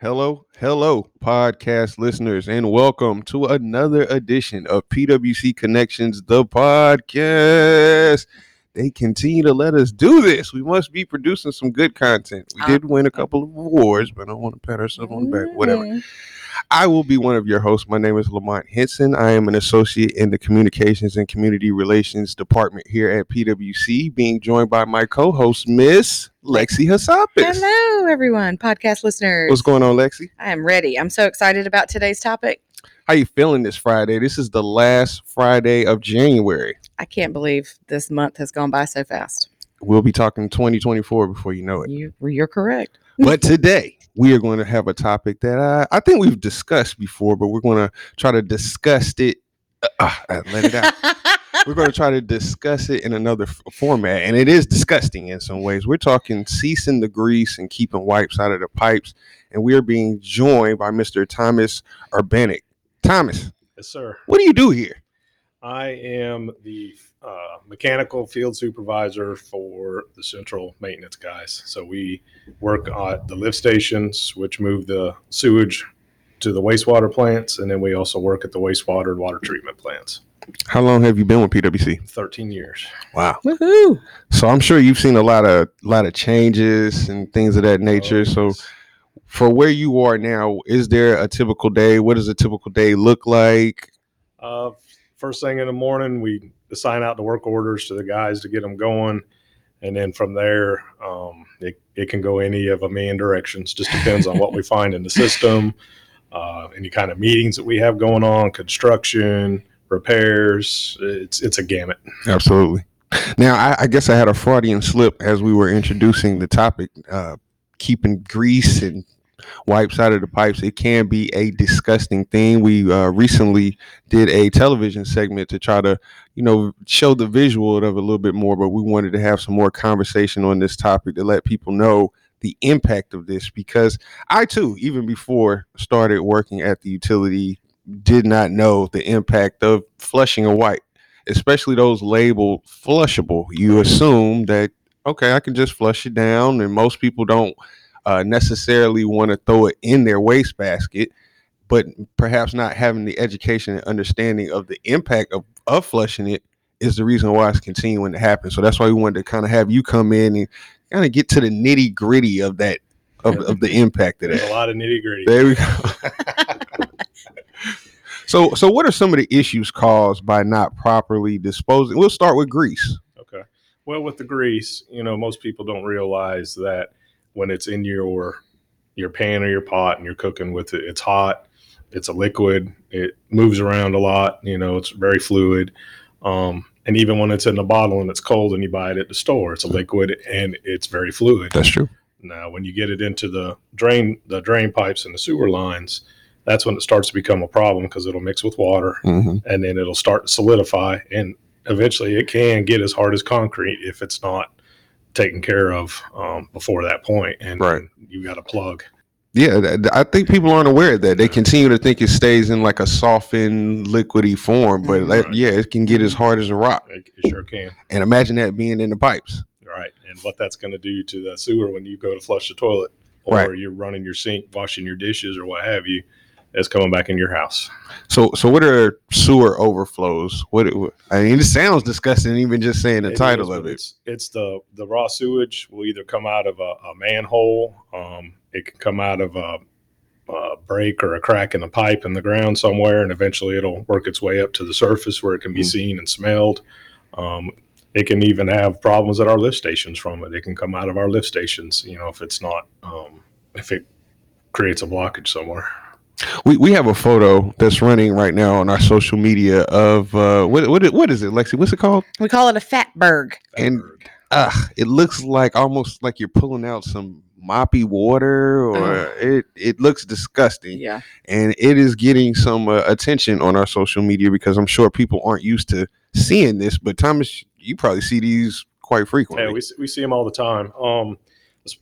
Hello, hello, podcast listeners, and welcome to another edition of PWC Connections, the podcast. They continue to let us do this. We must be producing some good content. We Uh, did win a couple of awards, but I don't want to pat ourselves on the back. Whatever. I will be one of your hosts. My name is Lamont Henson. I am an associate in the Communications and Community Relations Department here at PWC, being joined by my co-host, Miss Lexi Hassapis. Hello, everyone, podcast listeners. What's going on, Lexi? I am ready. I'm so excited about today's topic. How are you feeling this Friday? This is the last Friday of January. I can't believe this month has gone by so fast. We'll be talking 2024 before you know it. You, you're correct. But today we are going to have a topic that I, I think we've discussed before, but we're going to try to discuss it. Uh, uh, let it out. we're going to try to discuss it in another f- format, and it is disgusting in some ways. We're talking ceasing the grease and keeping wipes out of the pipes, and we are being joined by Mr. Thomas Urbanic. Thomas, Yes, sir. what do you do here? I am the uh, mechanical field supervisor for the central maintenance guys. So we work at the lift stations, which move the sewage to the wastewater plants, and then we also work at the wastewater and water treatment plants. How long have you been with PwC? 13 years. Wow. Woohoo! So I'm sure you've seen a lot of lot of changes and things of that nature. Oh, So yes. for where you are now, is there a typical day? What does a typical day look like? Uh, first thing in the morning, we assign out the work orders to the guys to get them going. And then from there, um, it, it can go any of a million directions. Just depends on what we find in the system, uh, any kind of meetings that we have going on, construction, repairs. It's it's a gamut. Absolutely. Now, I, I guess I had a Freudian slip as we were introducing the topic. Uh, keeping grease and wipes out of the pipes, it can be a disgusting thing. We uh, recently did a television segment to try to, you know, show the visual of a little bit more, but we wanted to have some more conversation on this topic to let people know the impact of this because I too, even before started working at the utility, did not know the impact of flushing a wipe especially those labeled flushable, you assume that okay, I can just flush it down, and most people don't uh, necessarily want to throw it in their wastebasket. But perhaps not having the education and understanding of the impact of, of flushing it is the reason why it's continuing to happen. So that's why we wanted to kind of have you come in and kind of get to the nitty gritty of that of, of the impact of There's that. a lot of nitty gritty. There we go. so, so what are some of the issues caused by not properly disposing? We'll start with grease. Okay. Well, with the grease, you know, most people don't realize that when it's in your your pan or your pot and you're cooking with it, it's hot. It's a liquid. It moves around a lot. You know, it's very fluid. Um, and even when it's in the bottle and it's cold and you buy it at the store, it's a liquid and it's very fluid. That's true. Now, when you get it into the drain, the drain pipes and the sewer lines, that's when it starts to become a problem because it'll mix with water hmm and then it'll start to solidify and eventually it can get as hard as concrete if it's not taken care of um, before that point and Right. you got a plug Yeah, I think people aren't aware of that. They continue to think it stays in like a softened, liquidy form, but Right. yeah, it can get as hard as a rock. it, it sure can And imagine that being in the pipes. right and what that's going to do to the sewer when you go to flush the toilet or Right. you're running your sink washing your dishes or what have you it's coming back in your house So, so what are sewer overflows? What it, I mean, it sounds disgusting, even just saying the It title is, of it. It's, it's the the raw sewage will either come out of a, a manhole, um, it can come out of a, a break or a crack in the pipe in the ground somewhere, and eventually it'll work its way up to the surface where it can be Mhm. seen and smelled. Um, it can even have problems at our lift stations from it. It can come out of our lift stations, you know, if it's not um, if it creates a blockage somewhere. We we have a photo that's running right now on our social media of uh, what what what is it, Lexi? What's it called? We call it a fatberg. And- uh, it looks like almost like you're pulling out some moppy water, or Ugh. it it looks disgusting. Yeah. and it is getting some uh, attention on our social media because I'm sure people aren't used to seeing this. But Thomas, you probably see these quite frequently. Yeah, we, see- we see them all the time. Um,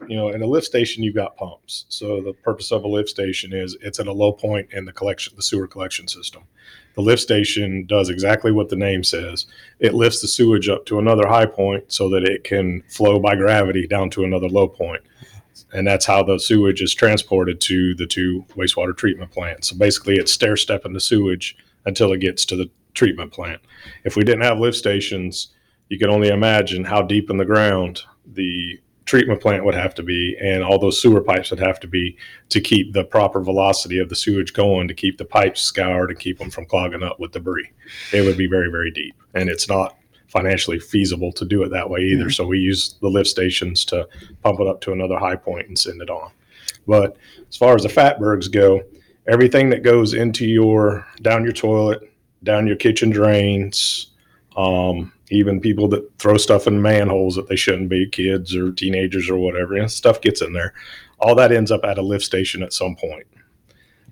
you know, in a lift station, you've got pumps. So the purpose of a lift station is it's at a low point in the collection, the sewer collection system. The lift station does exactly what the name says. It lifts the sewage up to another high point so that it can flow by gravity down to another low point. and that's how the sewage is transported to the two wastewater treatment plants. So basically, it's stair stepping the sewage until it gets to the treatment plant. If we didn't have lift stations, you can only imagine how deep in the ground the treatment plant would have to be and all those sewer pipes would have to be to keep the proper velocity of the sewage going to keep the pipes scoured and keep them from clogging up with debris. It would be very, very deep. And it's not financially feasible to do it that way either. Mm-hmm. So we use the lift stations to pump it up to another high point and send it on. But as far as the fatbergs go, everything that goes into your down your toilet, down your kitchen drains, um, even people that throw stuff in manholes that they shouldn't be, kids or teenagers or whatever, know, stuff gets in there. All that ends up at a lift station at some point.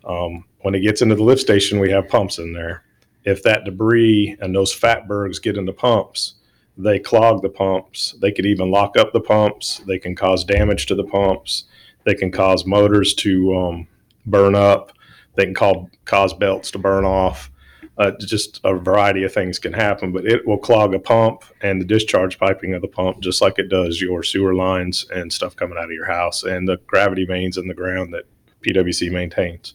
Um, when it gets into the lift station, we have pumps in there. If that debris and those fatbergs get in the pumps, they clog the pumps. They could even lock up the pumps. They can cause damage to the pumps. They can cause motors to um, burn up. They can call, cause belts to burn off. Uh, just a variety of things can happen, but it will clog a pump and the discharge piping of the pump, just like it does your sewer lines and stuff coming out of your house and the gravity mains in the ground that PWC maintains.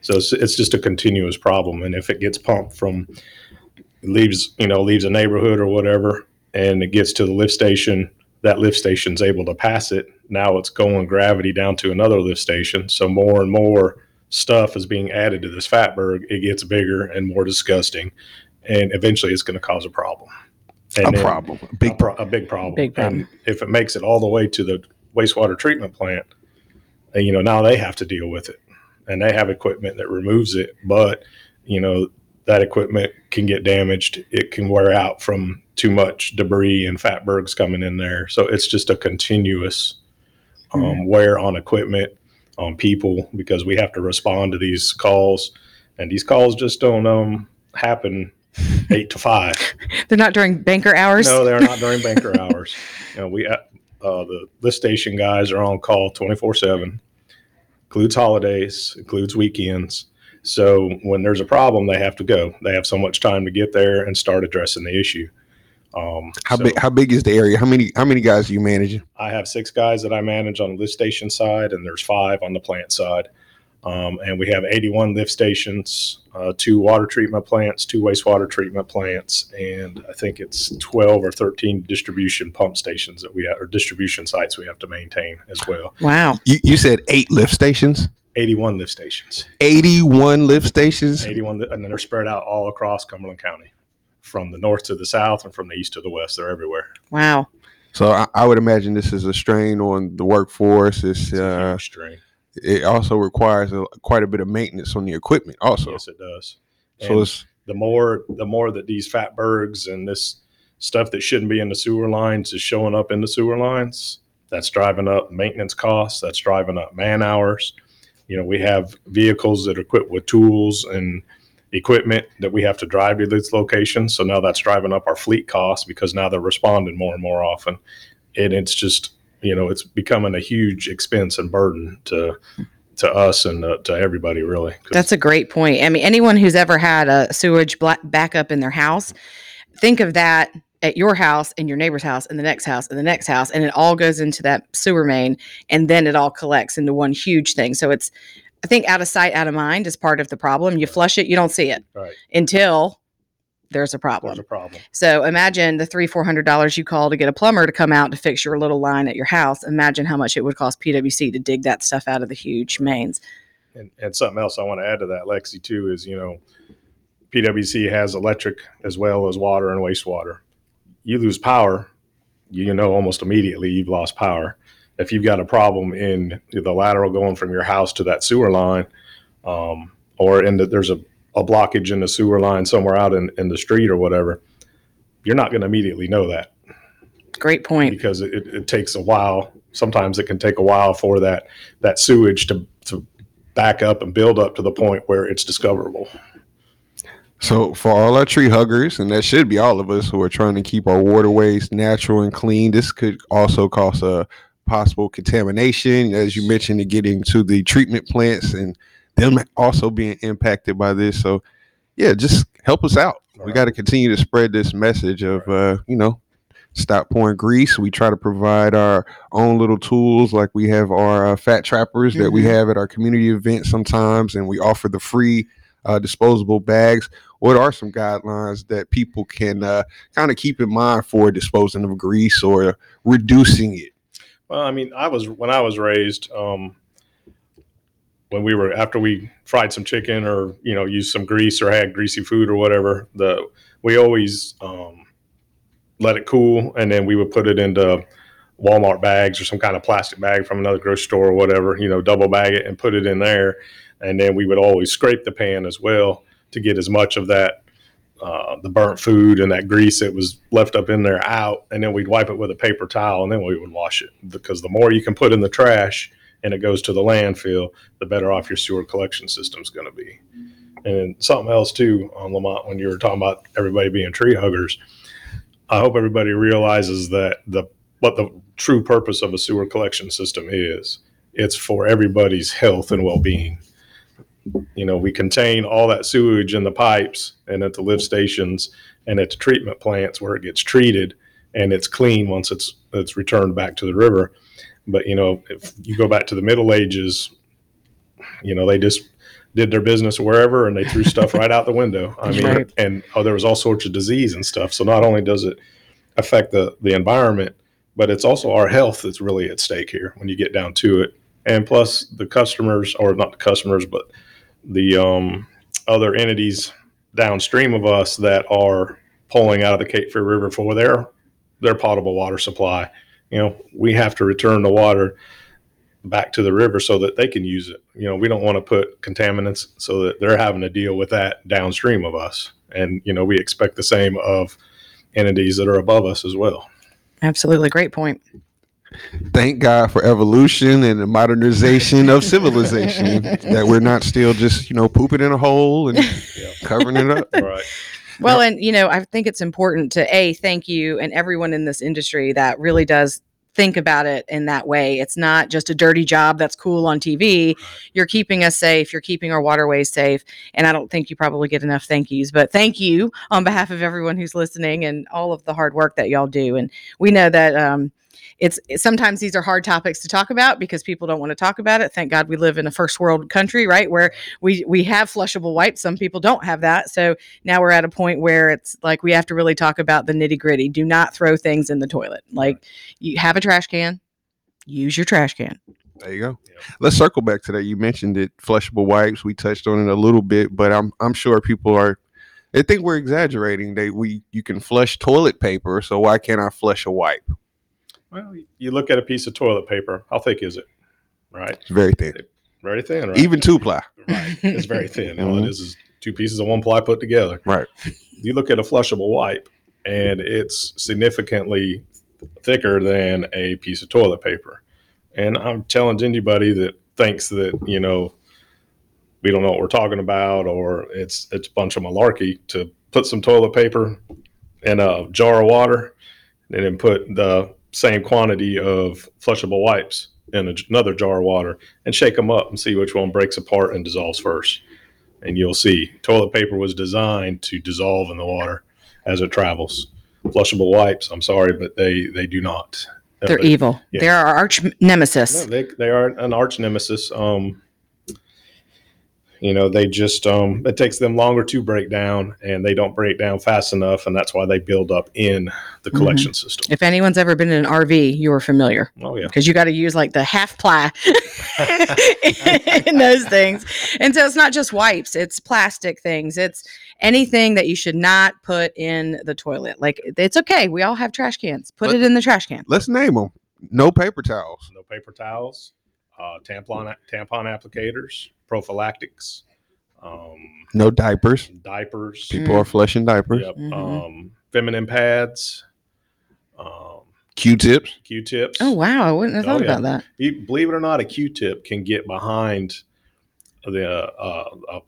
So it's, it's just a continuous problem, and if it gets pumped from leaves, you know, leaves a neighborhood or whatever, and it gets to the lift station, that lift station's able to pass it. Now it's going gravity down to another lift station, so more and more stuff is being added to this fatberg. It gets bigger and more disgusting, and eventually it's going to cause a problem. A And then- problem. A a, big pro- a big problem. Big problem. And if it makes it all the way to the wastewater treatment plant, and, you know, now they have to deal with it, and they have equipment that removes it, but you know that equipment can get damaged. It can wear out from too much debris and fatbergs coming in there. So it's just a continuous um, wear on equipment, on people, because we have to respond to these calls, and these calls just don't um, happen eight to five. They're not during banker hours. No, they're not during banker hours. You know, we uh, uh, the lift station guys are on call twenty four seven. Includes holidays, includes weekends. So when there's a problem, they have to go. They have so much time to get there and start addressing the issue. Um, how so big how big is the area? How many how many guys are you managing? I have six guys that I manage on the lift station side, and there's five on the plant side. Um, and we have 81 lift stations, uh, two water treatment plants, two wastewater treatment plants, and I think it's 12 or 13 distribution pump stations that we have, or distribution sites we have to maintain as well. Wow. You, you said eight lift stations? 81 lift stations, 81 lift stations? 81, and then they're spread out all across Cumberland County, from the north to the south and from the east to the west. They're everywhere. Wow. So I, I would imagine this is a strain on the workforce. It's It's a uh, huge strain. it also requires a, quite a bit of maintenance on the equipment. Also, Yes, it does. so it's the more the more that these fat fatbergs and this stuff that shouldn't be in the sewer lines is showing up in the sewer lines that's driving up maintenance costs that's driving up man hours you know we have vehicles that are equipped with tools and equipment that we have to drive to these locations so now that's driving up our fleet costs because now they're responding more and more often and it's just you know it's becoming a huge expense and burden to to us and uh, to everybody really. That's a great point. I mean, anyone who's ever had a sewage black backup in their house, think of that at your house and your neighbor's house and the next house and the next house, and it all goes into that sewer main, and then it all collects into one huge thing. So it's, I think, out of sight, out of mind is part of the problem. You flush it, you don't see it right until there's a problem. there's a problem So imagine the three, four hundred dollars you call to get a plumber to come out to fix your little line at your house. Imagine how much it would cost PWC to dig that stuff out of the huge mains. And, and something else I want to add to that, Lexi, too, is you know, PWC has electric as well as water and wastewater. You lose power, you know, almost immediately you've lost power. If you've got a problem in the lateral going from your house to that sewer line, um, or in the, there's a, a blockage in the sewer line somewhere out in, in the street or whatever, you're not going to immediately know that Great point. because it, it, it takes a while. Sometimes it can take a while for that that sewage to to back up and build up to the point where it's discoverable. So for all our tree huggers, and that should be all of us who are trying to keep our waterways natural and clean, this could also cause a possible contamination, as you mentioned, to get into the treatment plants and them also being impacted by this. So yeah, just help us out. We Right. got to continue to spread this message of uh, you know, stop pouring grease. We try to provide our own little tools, like we have our uh, fat trappers that we Mhm. have at our community events sometimes, and we offer the free uh, disposable bags. What are some guidelines that people can uh, kind of keep in mind for disposing of grease or reducing it? Well, I mean, I was when I was raised, um, when we were after we fried some chicken or you know used some grease or had greasy food or whatever, the we always um, let it cool and then we would put it into Walmart bags or some kind of plastic bag from another grocery store or whatever, you know, double bag it and put it in there, and then we would always scrape the pan as well to get as much of that. Uh, the burnt food and that grease that was left up in there out, and then we'd wipe it with a paper towel, and then we would wash it. Because the more you can put in the trash and it goes to the landfill, the better off your sewer collection system's going to be. And something else too, on Lamont, when you were talking about everybody being tree huggers, I hope everybody realizes that the what the true purpose of a sewer collection system is. It's for everybody's health and well-being. You know, we contain all that sewage in the pipes and at the lift stations and at the treatment plants where it gets treated and it's clean once it's it's returned back to the river. But you know, if you go back to the Middle Ages, you know, they just did their business wherever and they threw stuff right out the window. I mean, Right. and oh, there was all sorts of disease and stuff. So not only does it affect the the environment, but it's also our health that's really at stake here when you get down to it. And plus, the customers, or not the customers, but the um, other entities downstream of us that are pulling out of the Cape Fear River for their their potable water supply. You know, we have to return the water back to the river so that they can use it. You know, we don't want to put contaminants so that they're having to deal with that downstream of us. And you know, we expect the same of entities that are above us as well. Absolutely. Great point. Thank God for evolution and the modernization of civilization that we're not still just, you know, pooping in a hole and covering it up. Right. Well, and you know, I think it's important to a thank you and everyone in this industry that really does think about it in that way. It's not just a dirty job that's cool on TV. You're keeping us safe. You're keeping our waterways safe. And I don't think you probably get enough thank yous, but thank you on behalf of everyone who's listening and all of the hard work that y'all do. And we know that um, it's eh, sometimes these are hard topics to talk about because people don't want to talk about it. Thank God we live in a first world country, right? Where we we have flushable wipes. Some people don't have that. So now we're at a point where it's like we have to really talk about the nitty gritty. Do not throw things in the toilet. Like you have a trash can, use your trash can. There you go. Yeah. Let's circle back to that. You mentioned it, flushable wipes. We touched on it a little bit, but I'm I'm sure people are they think we're exaggerating. They we you can flush toilet paper, so why can't I flush a wipe? Well, you look at a piece of toilet paper. How thick is it? Right. It's very thin. Very thin. Right. Even two ply. right. It's very thin. All Mhm. it is is two pieces of one ply put together. Right. You look at a flushable wipe, and it's significantly thicker than a piece of toilet paper. And I'm challenge anybody that thinks that you know we don't know what we're talking about, or it's it's a bunch of malarkey to put some toilet paper in a jar of water, and then put the same quantity of flushable wipes in a- another jar of water and shake them up and see which one breaks apart and dissolves first. And you'll see toilet paper was designed to dissolve in the water as it travels. Flushable wipes, I'm sorry, but they they do not. They're They- evil. yeah. They're our arch nemesis. no, they they are an arch nemesis. Um, you know, they just um, it takes them longer to break down, and they don't break down fast enough, and that's why they build up in the Mhm. collection system. If anyone's ever been in an RV, you are familiar Oh yeah, because you got to use like the half ply in those things. And so it's not just wipes, it's plastic things. It's anything that you should not put in the toilet. Like it's okay. We all have trash cans. Put But- it in the trash can. Let's name them. No paper towels. no paper towels, uh, tampon tampon applicators, prophylactics, um, No diapers. diapers. People are flushing diapers. Yep. Mhm. Um, feminine pads, um, Q-tips. Q-tips. Oh wow, I wouldn't have Oh, thought yeah. about that. You- believe it or not, a Q-tip can get behind the uh, uh,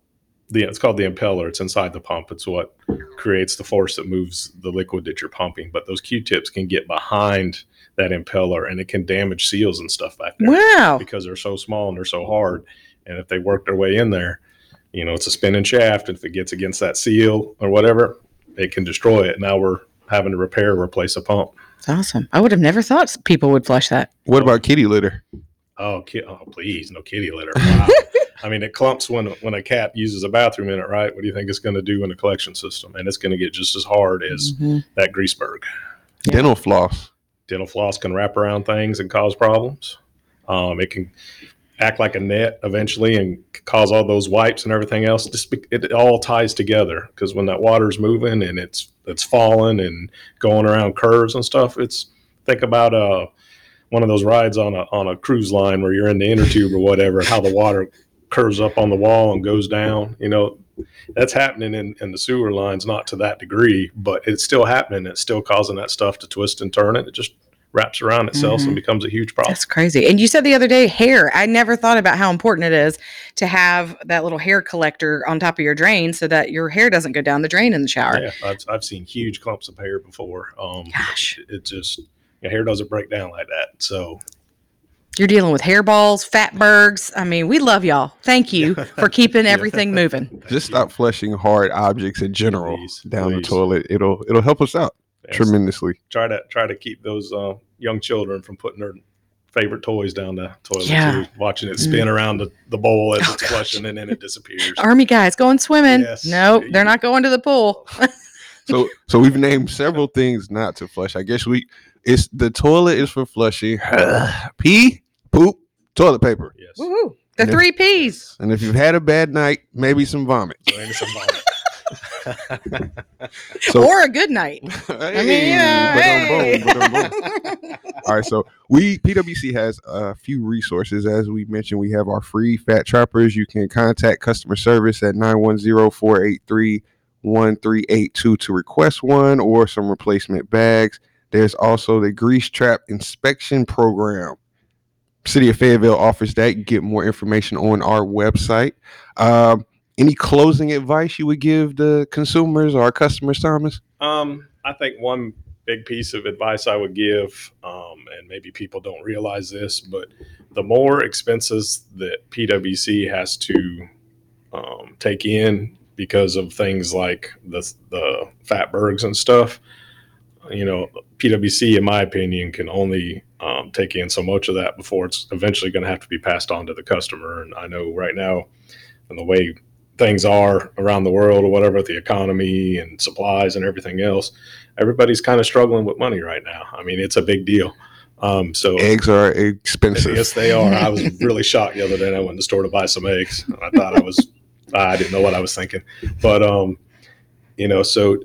the it's called the impeller. It's inside the pump. It's what creates the force that moves the liquid that you're pumping. But those Q-tips can get behind that impeller, and it can damage seals and stuff back there Wow. because they're so small and they're so hard. And if they work their way in there, you know, it's a spinning shaft. If it gets against that seal or whatever, it can destroy it. Now we're having to repair or replace a pump. It's awesome. I would have never thought people would flush that. What about kitty litter? Oh, ki- oh, please, no kitty litter. Wow. I mean, it clumps when when a cat uses a bathroom in it, right? What do you think it's going to do in a collection system? And it's going to get just as hard as Mhm. that greaseberg. Yeah. Dental floss. Dental floss can wrap around things and cause problems. Um, it can act like a net eventually and cause all those wipes and everything else. Just it, it all ties together because when that water's moving and it's it's falling and going around curves and stuff, it's think about uh one of those rides on a on a cruise line where you're in the inner tube or whatever, how the water curves up on the wall and goes down. You know, that's happening in, in the sewer lines, not to that degree, but it's still happening. It's still causing that stuff to twist and turn, and it just wraps around itself Mhm. and becomes a huge problem. That's crazy. And you said the other day, hair. I never thought about how important it is to have that little hair collector on top of your drain so that your hair doesn't go down the drain in the shower. Yeah, I've, I've seen huge clumps of hair before. Um, Gosh. it, it just your hair doesn't break down like that. So You're dealing with hairballs, fatbergs. I mean, we love y'all. Thank you for keeping Yeah. everything moving. Just stop flushing hard objects in general Please, down the toilet. It'll it'll help us out Yes. Tremendously. Try to try to keep those uh, young children from putting their favorite toys down the toilet. Yeah. Too, watching it spin around the, the bowl as Oh, it's gosh. flushing and then it disappears. Army guys going swimming. Yes. No, they're not going to the pool. So so we've named several things not to flush. I guess we it's the toilet is for flushing pee, poop, toilet paper. Yes. Woohoo. The And if- three P's. And if you've had a bad night, maybe some vomit. So maybe some vomit. So or a good night. I mean, yeah. Hey, hey. boom, boom. All right, so we PwC has a few resources. As we mentioned, we have our free fat trappers. You can contact customer service at 910-483-1382 to request one or some replacement bags. There's also the grease trap inspection program. City of Fayetteville offers that. You get more information on our website. Um, any closing advice you would give the consumers or our customers, Thomas? Um, I think one big piece of advice I would give, um, and maybe people don't realize this, but the more expenses that PwC has to um, take in because of things like the the fatbergs and stuff, you know, PwC, in my opinion, can only um, take in so much of that before it's eventually going to have to be passed on to the customer. And I know right now, and the way things are around the world or whatever, the economy and supplies and everything else, everybody's kind of struggling with money right now. I mean, it's a big deal. Um, so Eggs are expensive. yes, they are. I was really shocked the other day. I went to the store to buy some eggs. I thought I was, I didn't know what I was thinking, but um, you know, so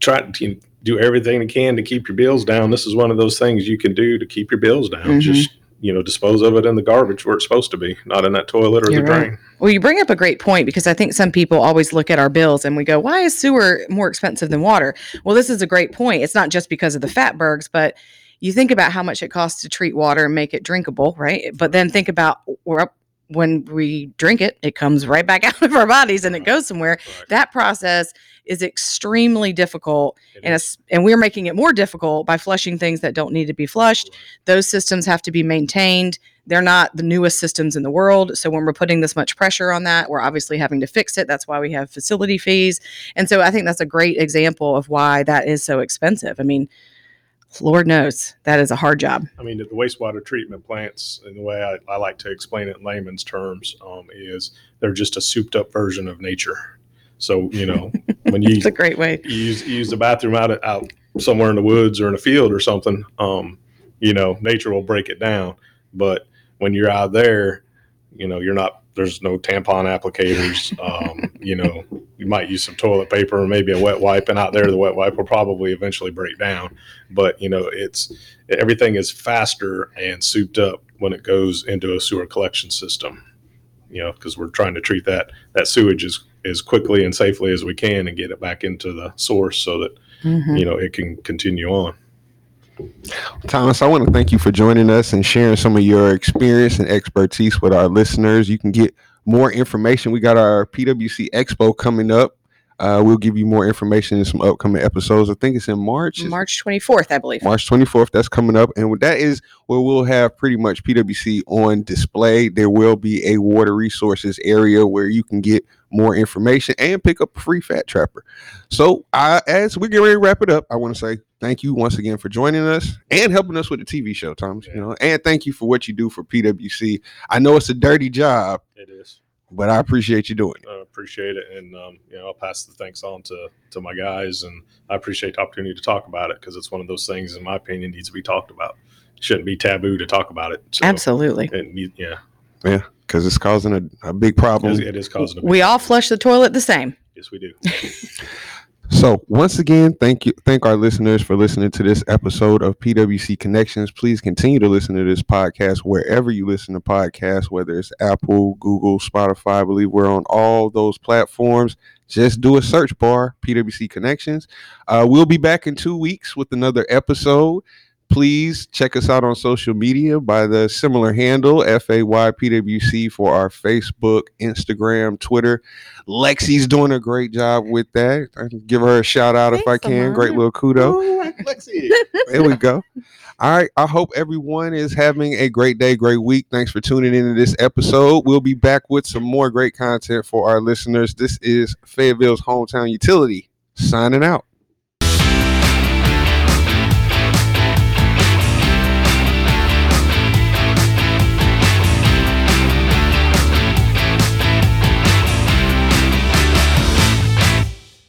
try to do everything you can to keep your bills down. This is one of those things you can do to keep your bills down. Mhm. Just you know, dispose of it in the garbage where it's supposed to be, not in that toilet or You're the right. drain. Well, you bring up a great point because I think some people always look at our bills and we go, why is sewer more expensive than water? Well, this is a great point. It's not just because of the fatbergs, but you think about how much it costs to treat water and make it drinkable, right? But then think about when we drink it, it comes right back out of our bodies and it goes somewhere. That process is extremely difficult It and is. and we're making it more difficult by flushing things that don't need to be flushed. Those systems have to be maintained. They're not the newest systems in the world. So when we're putting this much pressure on that, we're obviously having to fix it. That's why we have facility fees. And so I think that's a great example of why that is so expensive. I mean, Lord knows that is a hard job. I mean, the wastewater treatment plants, and the way I, I like to explain it in layman's terms, um, is they're just a souped up version of nature. So, you know, when you It's a great way. you use you use the bathroom out out somewhere in the woods or in a field or something, um, you know, nature will break it down. But when you're out there, you know, you're not. There's no tampon applicators. Um, you know, you might use some toilet paper or maybe a wet wipe, and out there, the wet wipe will probably eventually break down. But you know, it's everything is faster and souped up when it goes into a sewer collection system. You know, because we're trying to treat that that sewage as as quickly and safely as we can and get it back into the source so that Mhm. you know it can continue on. Thomas, I want to thank you for joining us and sharing some of your experience and expertise with our listeners. You can get more information. We got our PwC Expo coming up Uh, we'll give you more information in some upcoming episodes. I think it's in March. March 24th, I believe. March 24th. That's coming up, and with that is where we'll have pretty much PwC on display. There will be a water resources area where you can get more information and pick up a free fat trapper. So, uh, as we get ready to wrap it up, I want to say thank you once again for joining us and helping us with the TV show, Thomas. You know, and thank you for what you do for PwC. I know it's a dirty job, It is. But I appreciate you doing it. I appreciate it, and um, you know, I'll pass the thanks on to to my guys, and I appreciate the opportunity to talk about it because it's one of those things, in my opinion, needs to be talked about. Shouldn't be taboo to talk about it. So, Absolutely. It need, yeah, because it's causing a, a big problem. it is causing. A big We all flush the toilet the same. Yes, we do. So once again, thank you, thank our listeners for listening to this episode of PwC Connections. Please continue to listen to this podcast wherever you listen to podcasts, whether it's Apple, Google, Spotify. I believe we're on all those platforms. Just do a search bar, PwC Connections. Uh, we'll be back in two weeks with another episode. Please check us out on social media by the similar handle FAYPWC for our Facebook, Instagram, Twitter. Lexi's doing a great job with that. I can give her a shout out if I Thanks, can. Great little kudo. Ooh, Lexi. There we go. All right. I hope everyone is having a great day, great week. Thanks for tuning into this episode. We'll be back with some more great content for our listeners. This is Fayetteville's hometown utility signing out.